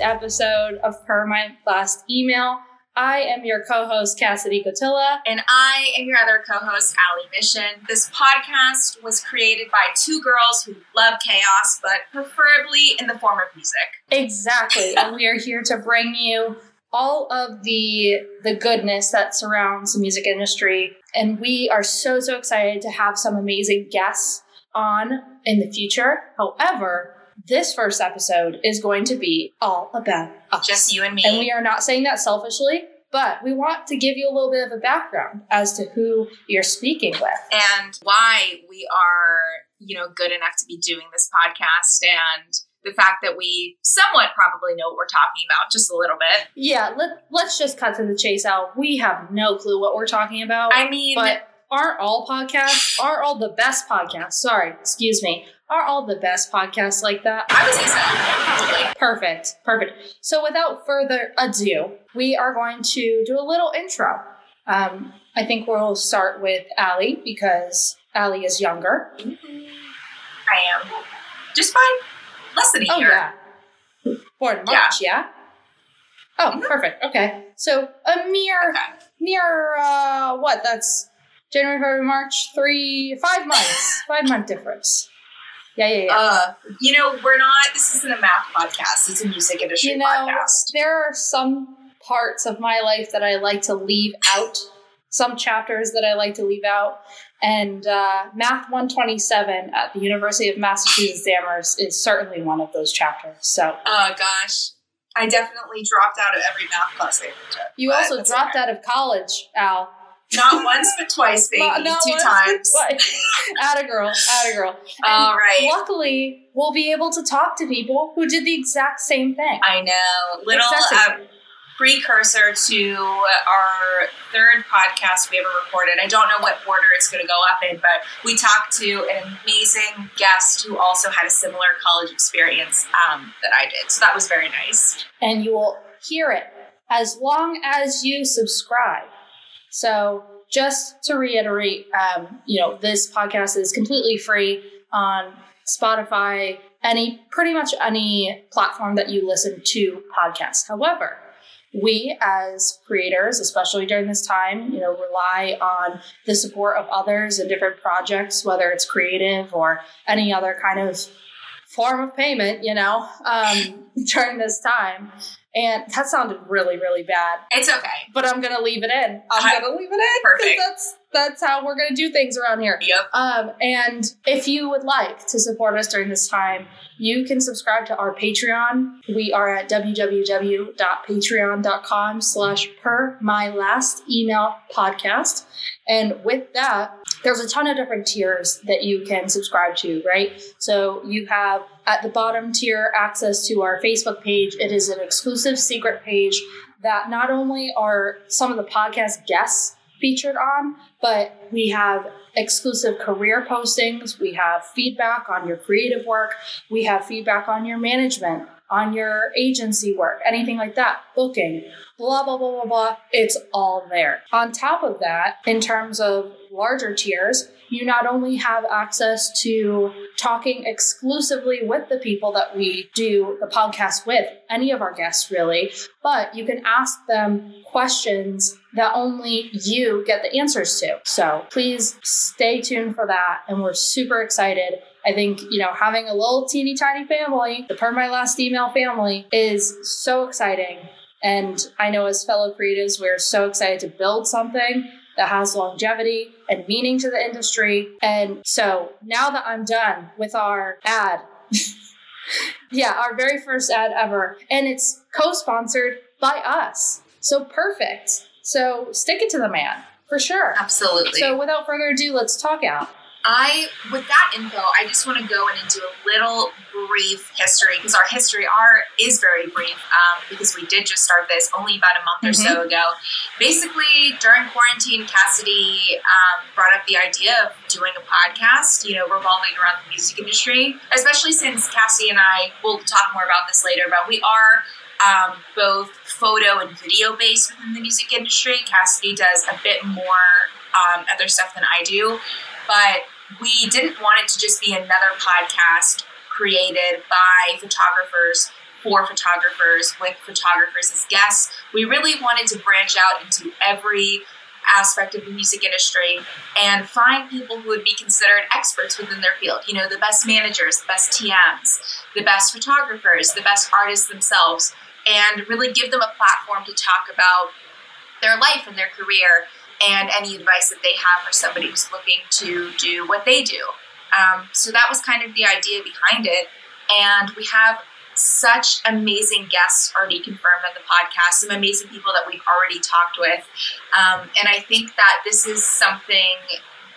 episode of Per My Last Email. I am your co-host Cassidy Kotyla. And I am your other co host, Allie Mischen. This podcast was created by two girls who love chaos, but preferably in the form of music. Exactly. and we are here to bring you all of the the goodness that surrounds the music industry. And we are so, so excited to have some amazing guests on in the future. However, this first episode is going to be all about us. Just you and me. And we are not saying that selfishly, but we want to give you a little bit of a background as to who you're speaking with. and why we are, you know, good enough to be doing this podcast and the fact that we somewhat probably know what we're talking about just a little bit. Yeah, let, let's just cut to the chase out. We have no clue what we're talking about. I mean, but aren't all podcasts, are all the best podcasts, sorry, excuse me, are all the best podcasts like that? I would say so. Perfect, perfect. So without further ado, we are going to do a little intro. Um, I think we'll start with Allie because Allie is younger. I am. Just by less than a Oh year. yeah, born March, yeah. Oh, perfect. Okay, so a mere Okay. mere uh, what? That's January, February, March, three, five months, five month difference. Yeah, yeah, yeah. Uh, you know, we're not, this isn't a math podcast, it's a music industry you know, podcast. there are some parts of my life that I like to leave out, some chapters that I like to leave out. And uh, Math 127 at the University of Massachusetts Amherst is certainly one of those chapters. So Oh gosh. I definitely dropped out of every math class I ever took. you also dropped okay. out of college, Al. Not once, but twice, baby. Not- not Two once, times. twice. Atta girl, atta girl. And All right. Luckily, we'll be able to talk to people who did the exact same thing. I know. Little uh, precursor to our third podcast we ever recorded. I don't know what order it's going to go up in, but we talked to an amazing guest who also had a similar college experience um, that I did. So that was very nice. and you will hear it as long as you subscribe. So, just to reiterate, um, you know, this podcast is completely free on Spotify, any pretty much any platform that you listen to podcasts. However, we as creators, especially during this time, you know, rely on the support of others in different projects, whether it's creative or any other kind of form of payment, you know, um, during this time. And that sounded really, really bad, It's okay. but I'm gonna leave it in. I'm Hi- gonna leave it in. Perfect. That's that's how we're gonna do things around here. Yep. Um, and if you would like to support us during this time, you can subscribe to our Patreon. We are at www.patreon.com slash per my last email podcast. And with that, there's a ton of different tiers that you can subscribe to, right? So you have at the bottom tier access to our Facebook page. It is an exclusive secret page that not only are some of the podcast guests featured on, but we have exclusive career postings, we have feedback on your creative work, we have feedback on your management, on your agency work, anything like that, booking, blah, blah, blah, blah, blah. It's all there. On top of that, in terms of larger tiers, you not only have access to talking exclusively with the people that we do the podcast with, any of our guests really, but you can ask them questions that only you get the answers to. So please stay tuned for that. And we're super excited. I think, you know, having a little teeny tiny family, the Per My Last Email family, is so exciting. And I know as fellow creatives, we're so excited to build something that has longevity and meaning to the industry. And so now that I'm done with our ad, yeah, our very first ad ever, and it's co sponsored by us. So perfect. So stick it to the man for sure. Absolutely. So without further ado, let's talk out. I, with that info, I just want to go in and do a little brief history because our history are is very brief um, because we did just start this only about a month or so ago. Basically, during quarantine, Cassidy um, brought up the idea of doing a podcast, you know, revolving around the music industry, especially since Cassie and I, we'll talk more about this later, but we are um, both photo and video based within the music industry. Cassidy does a bit more um, other stuff than I do, but we didn't want it to just be another podcast created by photographers for photographers with photographers as guests. We really wanted to branch out into every aspect of the music industry and find people who would be considered experts within their field. You know, the best managers, the best TMs, the best photographers, the best artists themselves, and really give them a platform to talk about their life and their career and any advice that they have for somebody who's looking to do what they do. Um, so that was kind of the idea behind it. And we have such amazing guests already confirmed on the podcast, some amazing people that we've already talked with. Um, and I think that this is something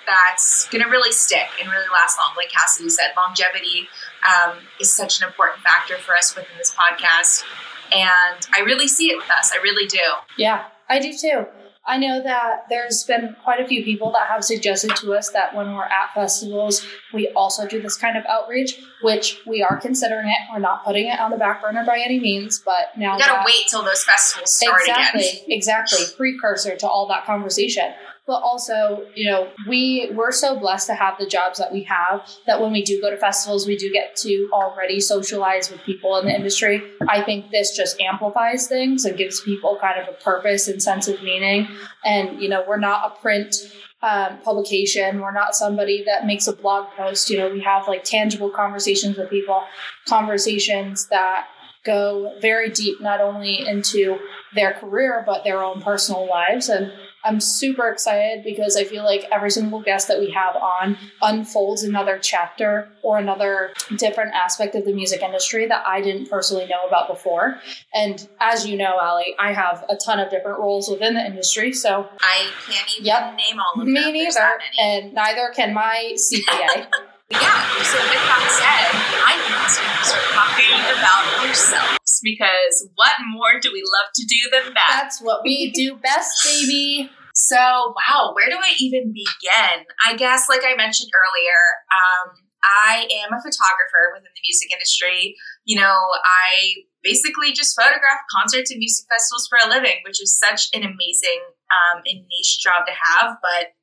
that's going to really stick and really last long. Like Cassidy said, longevity um, is such an important factor for us within this podcast. And I really see it with us. I really do. Yeah, I do too. I know that there's been quite a few people that have suggested to us that when we're at festivals, we also do this kind of outreach, which we are considering it. We're not putting it on the back burner by any means, but now we gotta that, wait till those festivals start exactly, again. Exactly, precursor to all that conversation but also you know we we're so blessed to have the jobs that we have that when we do go to festivals we do get to already socialize with people in the industry. I think this just amplifies things and gives people kind of a purpose and sense of meaning. And you know we're not a print um, publication. We're not somebody that makes a blog post. You know we have like tangible conversations with people conversations that go very deep not only into their career but their own personal lives. And I'm super excited because I feel like every single guest that we have on unfolds another chapter or another different aspect of the music industry that I didn't personally know about before. And as you know, Allie, I have a ton of different roles within the industry. So I can't even yep, name all of them. Me neither. And neither can my CPA. yeah, so with that said, I it's to start talking about ourselves because what more do we love to do than that? That's what we do best, baby. So, wow, where do I even begin? I guess, like I mentioned earlier, um, I am a photographer within the music industry. You know, I basically just photograph concerts and music festivals for a living, which is such an amazing um, and niche job to have. But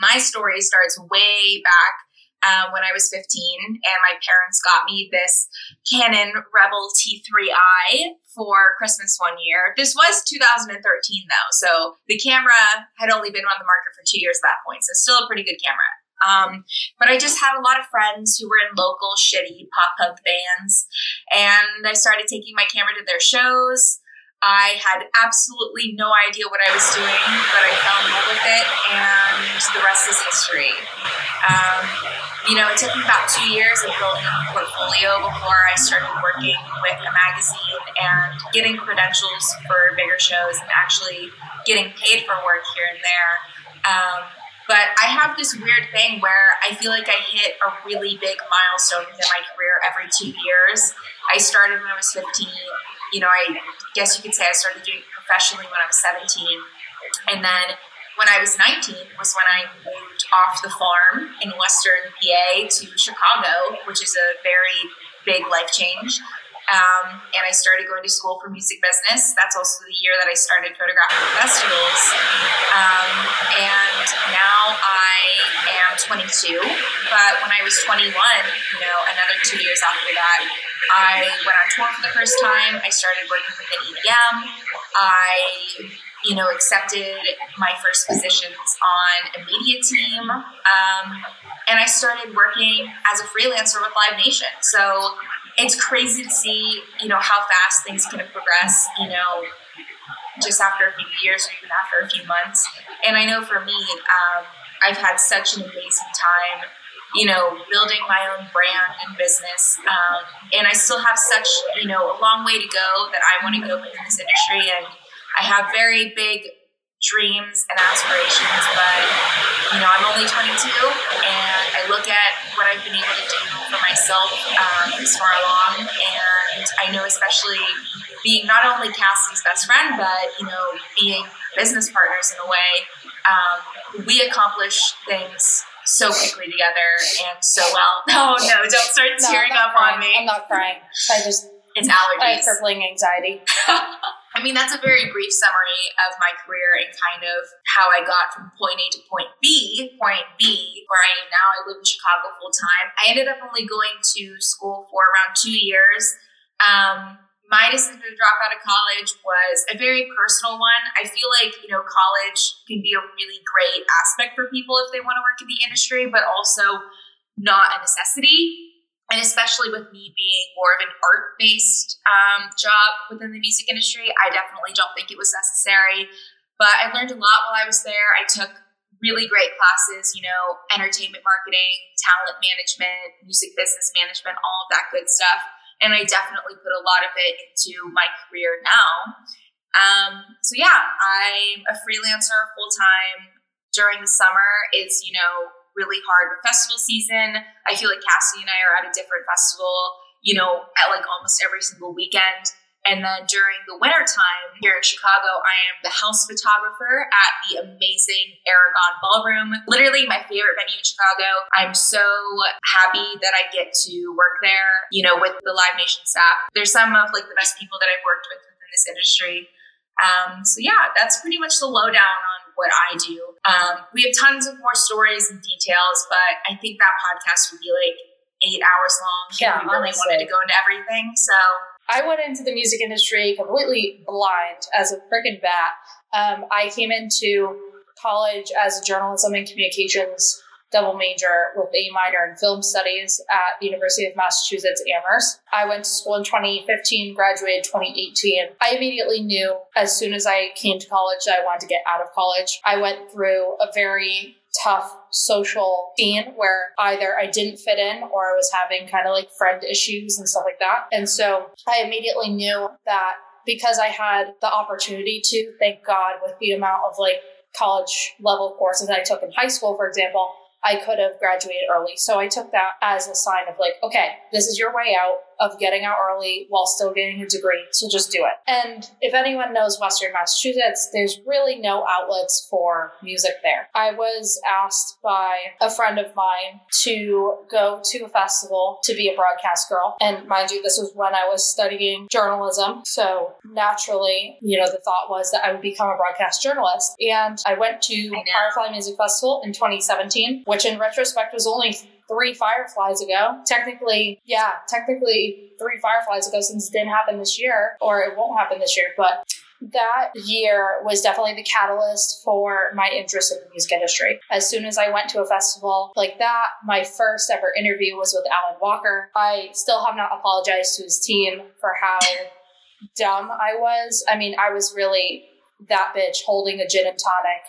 my story starts way back um, when I was 15, and my parents got me this Canon Rebel T3i for Christmas one year. This was 2013 though, so the camera had only been on the market for two years at that point, so still a pretty good camera. Um, but I just had a lot of friends who were in local shitty pop punk bands, and I started taking my camera to their shows. I had absolutely no idea what I was doing, but I fell in love with it, and the rest is history. Um, you know, it took me about two years of building a portfolio before I started working with a magazine and getting credentials for bigger shows and actually getting paid for work here and there. Um, but I have this weird thing where I feel like I hit a really big milestone within my career every two years. I started when I was 15 you know, I guess you could say I started doing it professionally when I was 17. And then when I was 19 was when I moved off the farm in Western PA to Chicago, which is a very big life change. Um, and I started going to school for music business. That's also the year that I started photographing festivals. Um, and now I am 22. But when I was 21, you know, another two years after that, I went on tour for the first time. I started working with an EDM. I you know, accepted my first positions on a media team. Um, and I started working as a freelancer with Live Nation. So it's crazy to see, you know, how fast things can progress, you know, just after a few years or even after a few months. And I know for me, um, I've had such an amazing time, you know, building my own brand and business. Um, and I still have such, you know, a long way to go that I want to go within this industry. And I have very big dreams and aspirations, but you know, I'm only 22, and I look at what I've been able to do for myself um, this far along, and I know especially being not only Cassie's best friend, but you know, being business partners in a way, um, we accomplish things so quickly together and so well. Oh no, don't start tearing no, up crying. on me. I'm not crying. I just it's allergies. I crippling anxiety. I mean, that's a very brief summary of my career and kind of how I got from point A to point B. Point B, where I am now, I live in Chicago full time. I ended up only going to school for around two years. Um, my decision to drop out of college was a very personal one. I feel like, you know, college can be a really great aspect for people if they want to work in the industry, but also not a necessity. And especially with me being more of an art based um, job within the music industry, I definitely don't think it was necessary. But I learned a lot while I was there. I took really great classes, you know, entertainment marketing, talent management, music business management, all of that good stuff and I definitely put a lot of it into my career now. Um, so yeah, I'm a freelancer full time. During the summer is you know really hard with festival season. I feel like Cassie and I are at a different festival, you know, at like almost every single weekend. And then during the winter time here in Chicago, I am the house photographer at the amazing Aragon Ballroom. Literally my favorite venue in Chicago. I'm so happy that I get to work there, you know, with the Live Nation staff. There's some of like the best people that I've worked with within this industry. Um, so yeah, that's pretty much the lowdown what I do. Um, we have tons of more stories and details, but I think that podcast would be like eight hours long. Yeah, we really honestly. wanted to go into everything. So I went into the music industry completely blind as a freaking bat. Um, I came into college as a journalism and communications double major with a minor in film studies at the University of Massachusetts Amherst. I went to school in 2015, graduated 2018. I immediately knew as soon as I came to college that I wanted to get out of college. I went through a very tough social scene where either I didn't fit in or I was having kind of like friend issues and stuff like that. And so I immediately knew that because I had the opportunity to, thank God, with the amount of like college level courses I took in high school, for example, I could have graduated early. So I took that as a sign of like, okay, this is your way out of getting out early while still getting a degree. So just do it. And if anyone knows Western Massachusetts, there's really no outlets for music there. I was asked by a friend of mine to go to a festival to be a broadcast girl. And mind you, this was when I was studying journalism. So naturally, you know, the thought was that I would become a broadcast journalist. And I went to I. Firefly Music Festival in 2017, which in retrospect was only three fireflies ago. Technically, yeah, technically three fireflies ago since it didn't happen this year, or it won't happen this year, but that year was definitely the catalyst for my interest in the music industry. As soon as I went to a festival like that, my first ever interview was with Alan Walker. I still have not apologized to his team for how dumb I was. I mean, I was really that bitch holding a gin and tonic,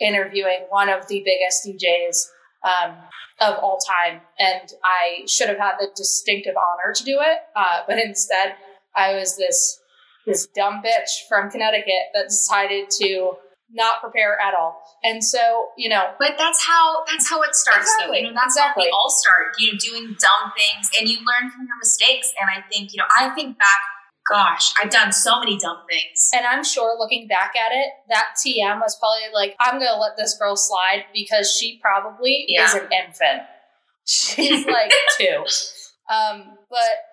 interviewing one of the biggest DJs um, of all time. And I should have had the distinctive honor to do it. Uh, but instead, I was this this dumb bitch from Connecticut that decided to not prepare at all. And so, you know, But that's how that's how it starts, though. Exactly, You know, that's exactly. how we all start. You know, doing dumb things, and you learn from your mistakes. And I think, you know, I think back. Gosh, I've done so many dumb things. and I'm sure looking back at it, that TM was probably like, I'm going to let this girl slide because she probably Yeah. is an infant. She's like two. Um, but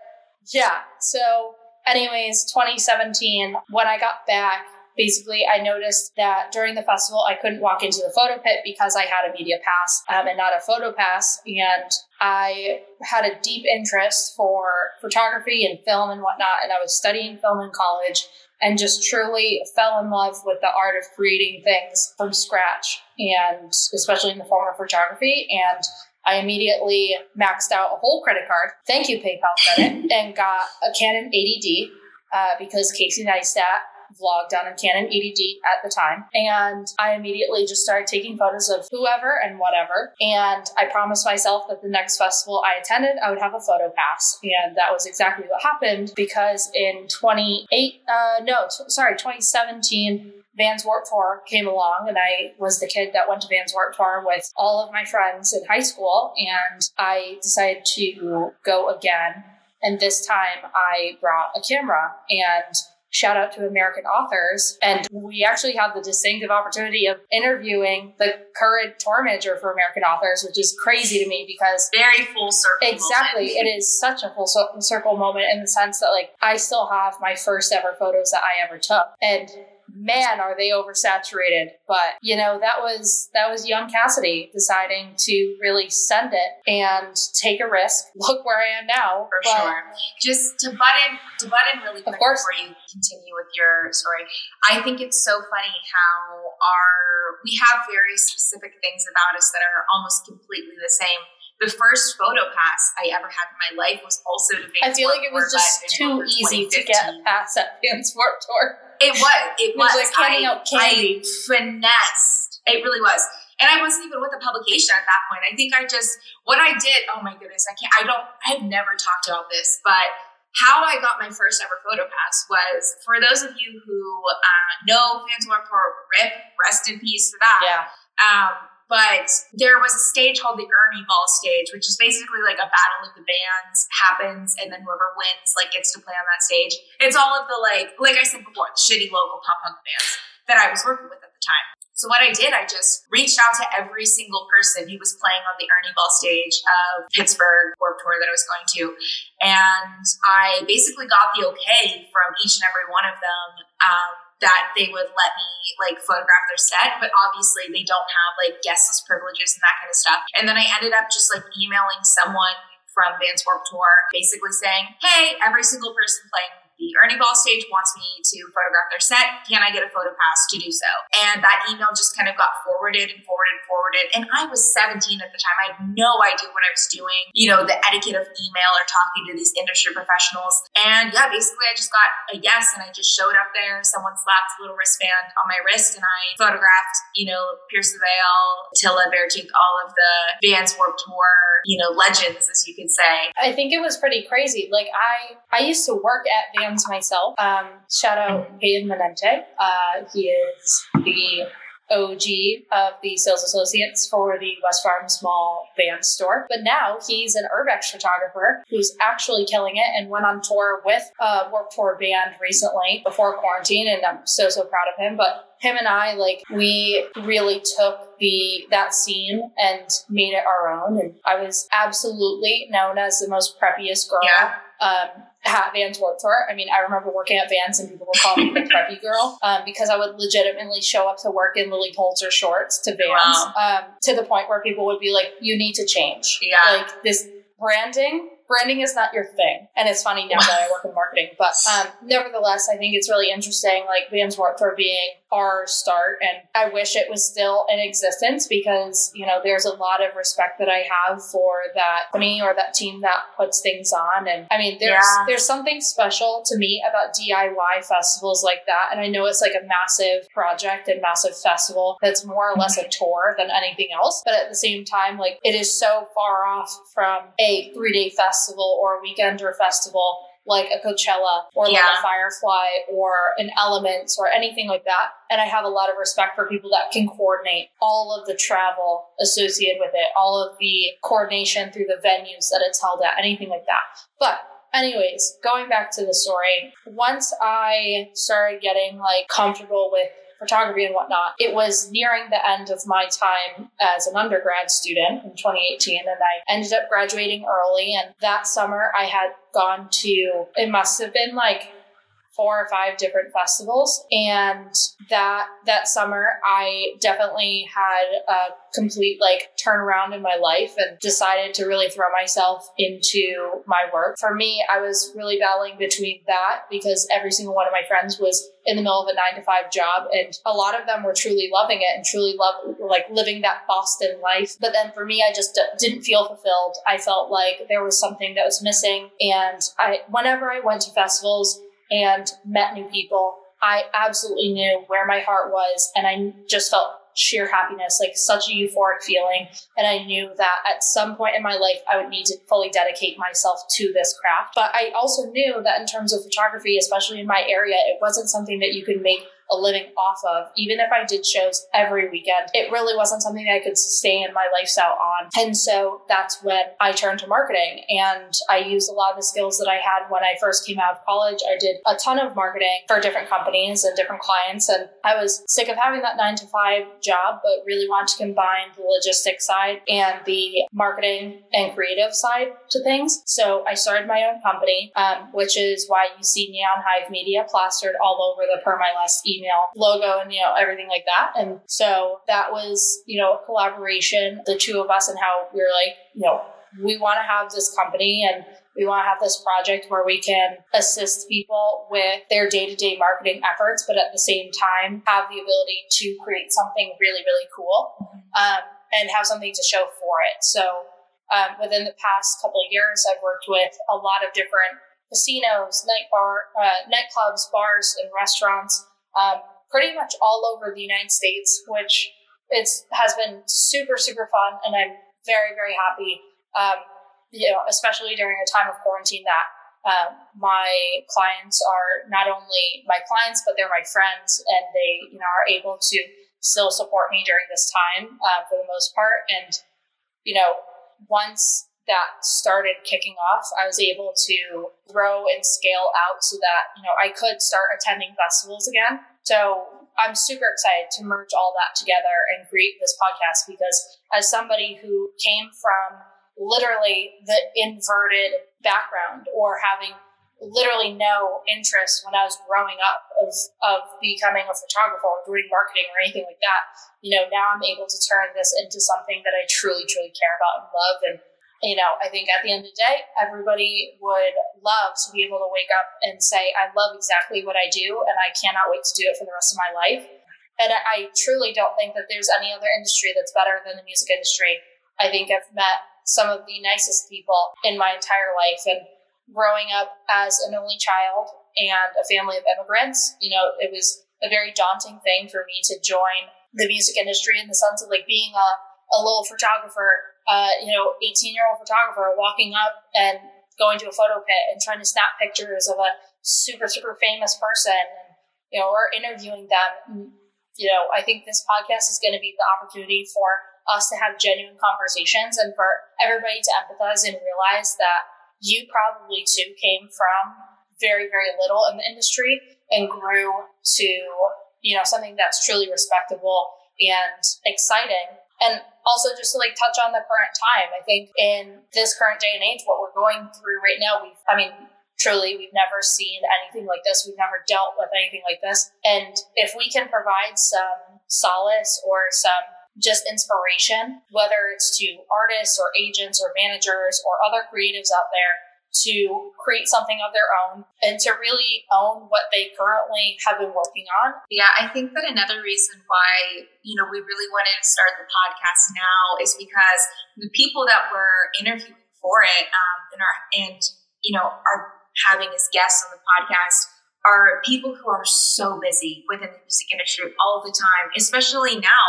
yeah, so, anyways, 2017, when I got back, basically I noticed that during the festival I couldn't walk into the photo pit because I had a media pass um, and not a photo pass. And I had a deep interest for photography and film and whatnot. And I was studying film in college and just truly fell in love with the art of creating things from scratch and especially in the form of photography. And I immediately maxed out a whole credit card. Thank you, PayPal credit, and got a Canon 80D uh, because Casey Neistat vlogged on a Canon 80D at the time. And I immediately just started taking photos of whoever and whatever. And I promised myself that the next festival I attended, I would have a photo pass. And that was exactly what happened because in 28, uh, no, t- sorry, 2017, Vans Warped Tour came along, and I was the kid that went to Vans Warped Tour with all of my friends in high school, and I decided to go again. And this time I brought a camera and shout out to American authors. And we actually had the distinctive opportunity of interviewing the current tour manager for American authors, which is crazy to me because Very full circle. Exactly. moment. It is such a full circle moment in the sense that, like, I still have my first ever photos that I ever took. And man, are they oversaturated. But you know, that was that was young Cassidy deciding to really send it and take a risk. Look where I am now. For but, sure. Just to butt in to butt in really quick before you continue with your story. I think it's so funny how our we have very specific things about us that are almost completely the same. The first photo pass I ever had in my life was also to Vans I feel like it was just too easy to get a pass at Vans Warped Tour. It was. It was was. like handing I, out candy. I finessed. It really was. And I wasn't even with a publication at that point. I think I just what I did. Oh my goodness! I can't. I don't. I've never talked about this, but how I got my first ever photo pass was for those of you who uh, know Vans Warped Tour. Rip, rest in peace to that. Yeah. Um, but there was a stage called the Ernie Ball stage, which is basically like a battle of the bands happens, and then whoever wins like gets to play on that stage. It's all of the like, like I said before, the shitty local pop punk bands that I was working with at the time. So what I did, I just reached out to every single person who was playing on the Ernie Ball stage of Pittsburgh Warped Tour that I was going to, and I basically got the okay from each and every one of them. Um, that they would let me like photograph their set, but obviously they don't have like guest list privileges and that kind of stuff. And then I ended up just like emailing someone from Vans Warped Tour, basically saying, "Hey, every single person playing the Ernie Ball stage wants me to photograph their set. Can I get a photo pass to do so?" And that email just kind of got forwarded and forwarded and forwarded. And I was 17 at the time. I had no idea what I was doing. You know, the etiquette of email or talking to these industry professionals. And yeah, basically, I just got a yes, and I just showed up there. Someone slapped a little wristband on my wrist, and I photographed, you know, Pierce the Veil, Tilla Beartooth, all of the Vans Warped Tour, you know, legends, as you could say. I think it was pretty crazy. Like I, I used to work at Vans myself. Um, shout out Peyton Menente. Uh, he is the OG of the sales associates for the West Farms small Vans store. But now he's an urbex photographer who's actually killing it and went on tour with a Warped Tour band recently before quarantine, and I'm so so proud of him. But him and I, like, we really took the that scene and made it our own. And I was absolutely known as the most preppiest girl Yeah. Um, at Vans Warped Tour. I mean, I remember working at Vans and people would call me the preppy girl um, because I would legitimately show up to work in Lilly Pulitzer shorts to Vans um, to the point where people would be like, "You need to change." Yeah. Like this branding. Branding is not your thing, and it's funny now that I work in marketing. But um, nevertheless, I think it's really interesting, like Vans Warped Tour being our start, and I wish it was still in existence because you know there's a lot of respect that I have for that company or that team that puts things on, and I mean there's Yeah. there's something special to me about DIY festivals like that, and I know it's like a massive project and massive festival that's more or less a tour than anything else, but at the same time, like it is so far off from a three day festival or a weekend or a festival like a Coachella or like a Firefly or an Elements or anything like that. And I have a lot of respect for people that can coordinate all of the travel associated with it, all of the coordination through the venues that it's held at, anything like that. But anyways, going back to the story, once I started getting like comfortable with photography and whatnot, it was nearing the end of my time as an undergrad student in 2018, and I ended up graduating early. And that summer, I had gone to, it must have been like four or five different festivals. And that that summer i definitely had a complete like turnaround in my life and decided to really throw myself into my work. For me i was really battling between that because every single one of my friends was in the middle of a nine to five job and a lot of them were truly loving it and truly love like living that boston life. But then for me i just d- didn't feel fulfilled. I felt like there was something that was missing. And i whenever i went to festivals and met new people, I absolutely knew where my heart was, and I just felt sheer happiness, like such a euphoric feeling. And I knew that at some point in my life, I would need to fully dedicate myself to this craft. But I also knew that in terms of photography, especially in my area, it wasn't something that you could make a living off of. Even if I did shows every weekend, it really wasn't something that I could sustain my lifestyle on. And so that's when I turned to marketing and I used a lot of the skills that I had when I first came out of college. I did a ton of marketing for different companies and different clients. And I was sick of having that nine to five job, but really wanted to combine the logistics side and the marketing and creative side to things. So I started my own company, um, which is why you see Neon Hive Media plastered all over the Per My Last email email logo and, you know, everything like that. And so that was, you know, a collaboration, the two of us and how we were like, you know, we want to have this company and we want to have this project where we can assist people with their day to day marketing efforts, but at the same time have the ability to create something really, really cool um, and have something to show for it. So, um, within the past couple of years, I've worked with a lot of different casinos, night bar, uh, nightclubs, bars, and restaurants, um, pretty much all over the United States, which it's has been super, super fun, and I'm very, very happy um, you know, especially during a time of quarantine, that um, my clients are not only my clients, but they're my friends, and they, you know, are able to still support me during this time uh, for the most part. And you know, once that started kicking off, I was able to grow and scale out so that you know I could start attending festivals again. So I'm super excited to merge all that together and create this podcast because as somebody who came from literally the inverted background or having literally no interest when I was growing up of, of becoming a photographer or doing marketing or anything like that. You know, now I'm able to turn this into something that I truly, truly care about and love. And, you know, I think at the end of the day, everybody would love to be able to wake up and say, I love exactly what I do and I cannot wait to do it for the rest of my life. And I, truly don't think that there's any other industry that's better than the music industry. I think I've met some of the nicest people in my entire life. And growing up as an only child and a family of immigrants, you know, it was a very daunting thing for me to join the music industry in the sense of like being a, a little photographer, uh, you know, 18 year old photographer walking up and going to a photo pit and trying to snap pictures of a super, super famous person and, you know, or interviewing them. You know, I think this podcast is going to be the opportunity for us to have genuine conversations and for everybody to empathize and realize that you probably too came from very, very little in the industry and grew to, you know, something that's truly respectable and exciting. And also just to like touch on the current time, I think in this current day and age, what we're going through right now, we've, I mean, truly, we've never seen anything like this. We've never dealt with anything like this. And if we can provide some solace or some just inspiration, whether it's to artists or agents or managers or other creatives out there to create something of their own and to really own what they currently have been working on. Yeah, I think that another reason why, you know, we really wanted to start the podcast now is because the people that we're interviewing for it um, and are and you know are having as guests on the podcast are people who are so busy within the music industry all the time, especially now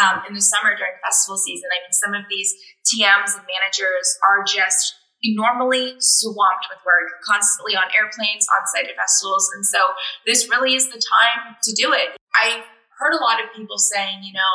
um, in the summer during festival season. I mean, some of these TMs and managers are just normally swamped with work, constantly on airplanes, on site at festivals. And so this really is the time to do it. I've heard a lot of people saying, you know,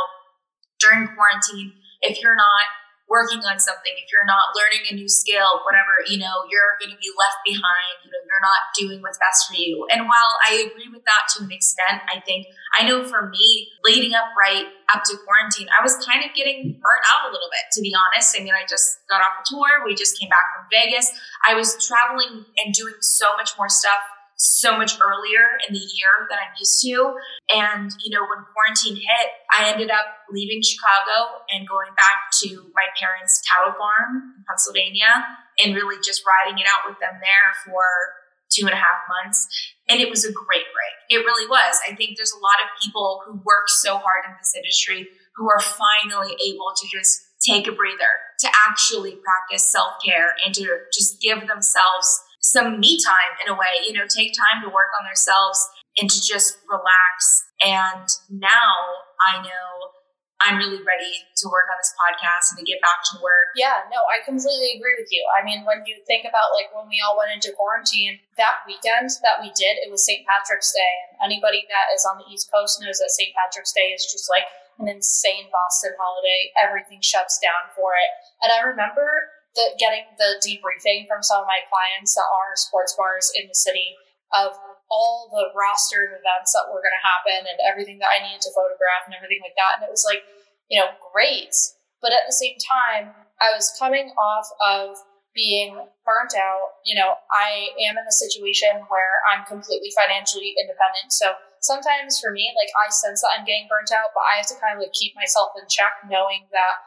during quarantine, if you're not working on something, if you're not learning a new skill, whatever, you know, you're going to be left behind. You know, you're not doing what's best for you. And while I agree with that to an extent, I think I know for me, leading up right up to quarantine, I was kind of getting burnt out a little bit, to be honest. I mean, I just got off a tour. We just came back from Vegas. I was traveling and doing so much more stuff so much earlier in the year than I'm used to. And, you know, when quarantine hit, I ended up leaving Chicago and going back to my parents' cattle farm in Pennsylvania and really just riding it out with them there for two and a half months. And it was a great break. It really was. I think there's a lot of people who work so hard in this industry who are finally able to just take a breather, to actually practice self care and to just give themselves some me time in a way, you know, take time to work on themselves and to just relax. And now I know I'm really ready to work on this podcast and to get back to work. Yeah, no, I completely agree with you. I mean, when you think about like when we all went into quarantine, that weekend that we did, it was St. Patrick's Day. And anybody that is on the East Coast knows that St. Patrick's Day is just like an insane Boston holiday. Everything shuts down for it. And I remember the getting the debriefing from some of my clients that are sports bars in the city of all the roster of events that were going to happen and everything that I needed to photograph and everything like that. And it was like, you know, great. But at the same time, I was coming off of being burnt out. You know, I am in a situation where I'm completely financially independent. So sometimes for me, like I sense that I'm getting burnt out, but I have to kind of like keep myself in check, knowing that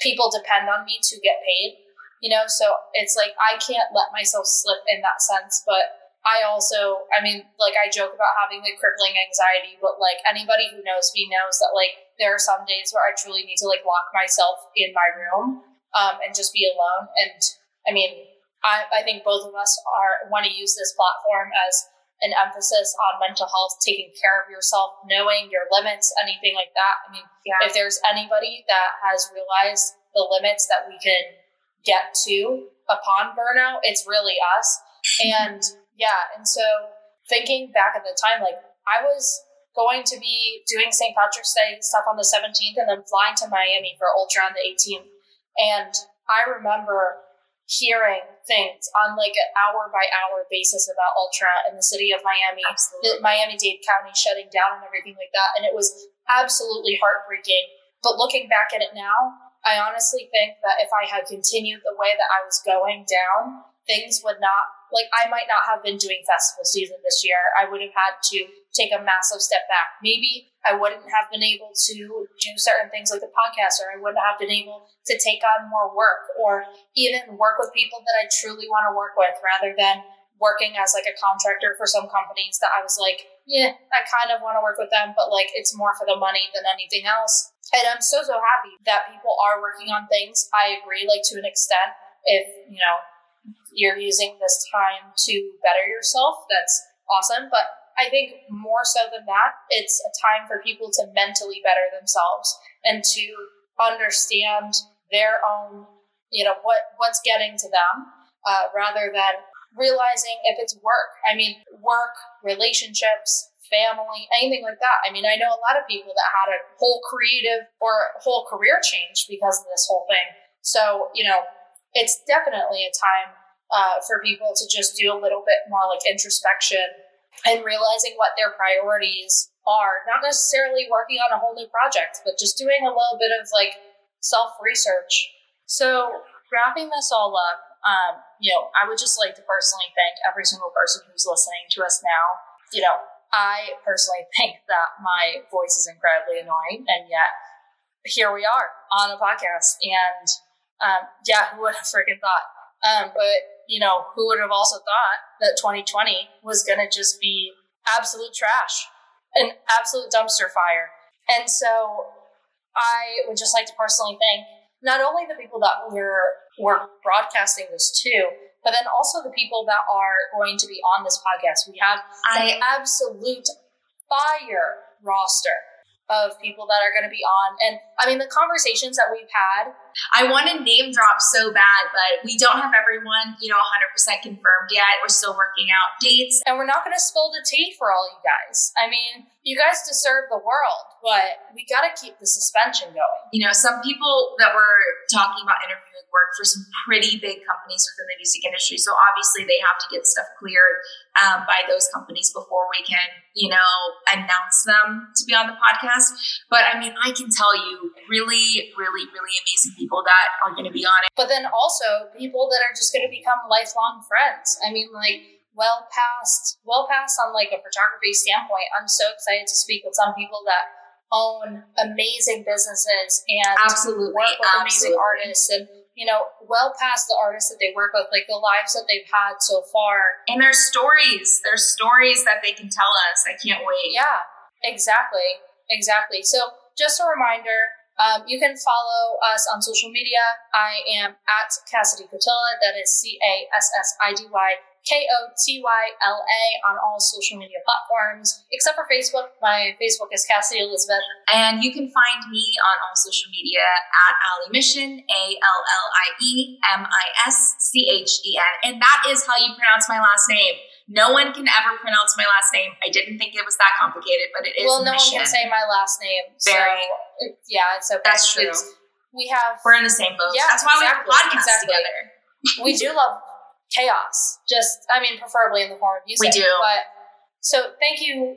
people depend on me to get paid. You know, so it's like I can't let myself slip in that sense, but I also, I mean, like I joke about having the crippling anxiety, but like anybody who knows me knows that like there are some days where I truly need to like lock myself in my room um, and just be alone. And I mean, I, I think both of us are want to use this platform as an emphasis on mental health, taking care of yourself, knowing your limits, anything like that. I mean, yeah. if there's anybody that has realized the limits that we can get to upon burnout, it's really us. And yeah, and so thinking back at the time, like I was going to be doing St. Patrick's Day stuff on the 17th and then flying to Miami for Ultra on the 18th. And I remember hearing things on like an hour by hour basis about Ultra in the city of Miami, the Miami Dade County shutting down and everything like that. And it was absolutely heartbreaking. But looking back at it now, I honestly think that if I had continued the way that I was going down, things would not like I might not have been doing festival season this year. I would have had to take a massive step back. Maybe I wouldn't have been able to do certain things like the podcast, or I wouldn't have been able to take on more work, or even work with people that I truly want to work with, rather than working as like a contractor for some companies that I was like, yeah, I kind of want to work with them, but like it's more for the money than anything else. And I'm so so happy that people are working on things. I agree, like to an extent, if you know you're using this time to better yourself, that's awesome. But I think more so than that, it's a time for people to mentally better themselves and to understand their own, you know, what what's getting to them, uh, rather than realizing if it's work. I mean, work, relationships, family, anything like that. I mean, I know a lot of people that had a whole creative or whole career change because of this whole thing. So, you know, it's definitely a time uh, for people to just do a little bit more like introspection and realizing what their priorities are. Not necessarily working on a whole new project, but just doing a little bit of like self research. So, wrapping this all up, um, you know, I would just like to personally thank every single person who's listening to us now. You know, I personally think that my voice is incredibly annoying, and yet here we are on a podcast. And um, yeah, who would have freaking thought? Um, but you know, who would have also thought that 2020 was going to just be absolute trash, an absolute dumpster fire? And so I would just like to personally thank not only the people that we're, we're broadcasting this to, but then also the people that are going to be on this podcast. We have an absolute fire roster of people that are going to be on. And I mean, the conversations that we've had. I want to name drop so bad, but we don't have everyone, you know, 100% confirmed yet. We're still working out dates. And we're not going to spill the tea for all you guys. I mean, you guys deserve the world, but we got to keep the suspension going. You know, some people that were talking about interviewing work for some pretty big companies within the music industry. So obviously they have to get stuff cleared um, by those companies before we can, you know, announce them to be on the podcast. But I mean, I can tell you really, really, really amazing people that are going to be on it. But then also people that are just going to become lifelong friends. I mean, like, well past well past on like a photography standpoint i'm so excited to speak with some people that own amazing businesses and absolutely work with absolutely. amazing artists and you know, well past the artists that they work with, like the lives that they've had so far. And their stories, their stories that they can tell us. I can't wait. Yeah, exactly. Exactly. So just a reminder, um, you can follow us on social media. I am at Cassidy Kotyla. That is C A S S I D Y K O T Y L A on all social media platforms, except for Facebook. My Facebook is Cassidy Elizabeth. And you can find me on all social media at Allie Mischen, A L L I E M I S C H E N. And that is how you pronounce my last name. No one can ever pronounce my last name. I didn't think it was that complicated, but it is. Well, no mission. one can say my last name. Very. So yeah, it's okay. That's true. It's, we have. We're in the same boat. Yeah, That's why exactly, we have podcasts exactly. together. we do love chaos. Just, I mean, preferably in the form of music. We do. But so thank you.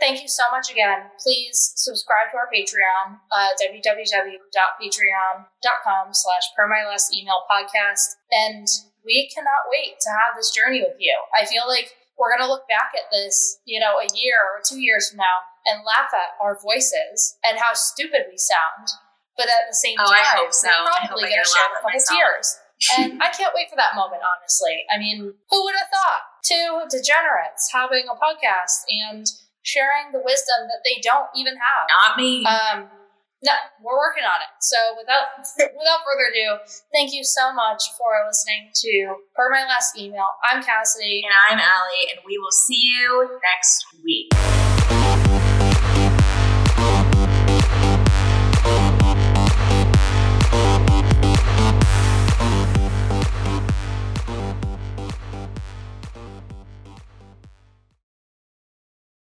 Thank you so much again. Please subscribe to our Patreon, uh, www.patreon.com slash per my last email podcast. And we cannot wait to have this journey with you. I feel like we're going to look back at this, you know, a year or two years from now and laugh at our voices and how stupid we sound. But at the same Oh, time, I hope so. we're probably going to shed a couple myself. tears. And I can't wait for that moment, honestly. I mean, who would have thought two degenerates having a podcast and sharing the wisdom that they don't even have? Not me. Um, no, we're working on it. So without without further ado, thank you so much for listening to Per My Last Email. I'm Cassidy. and I'm Allie, and we will see you next week.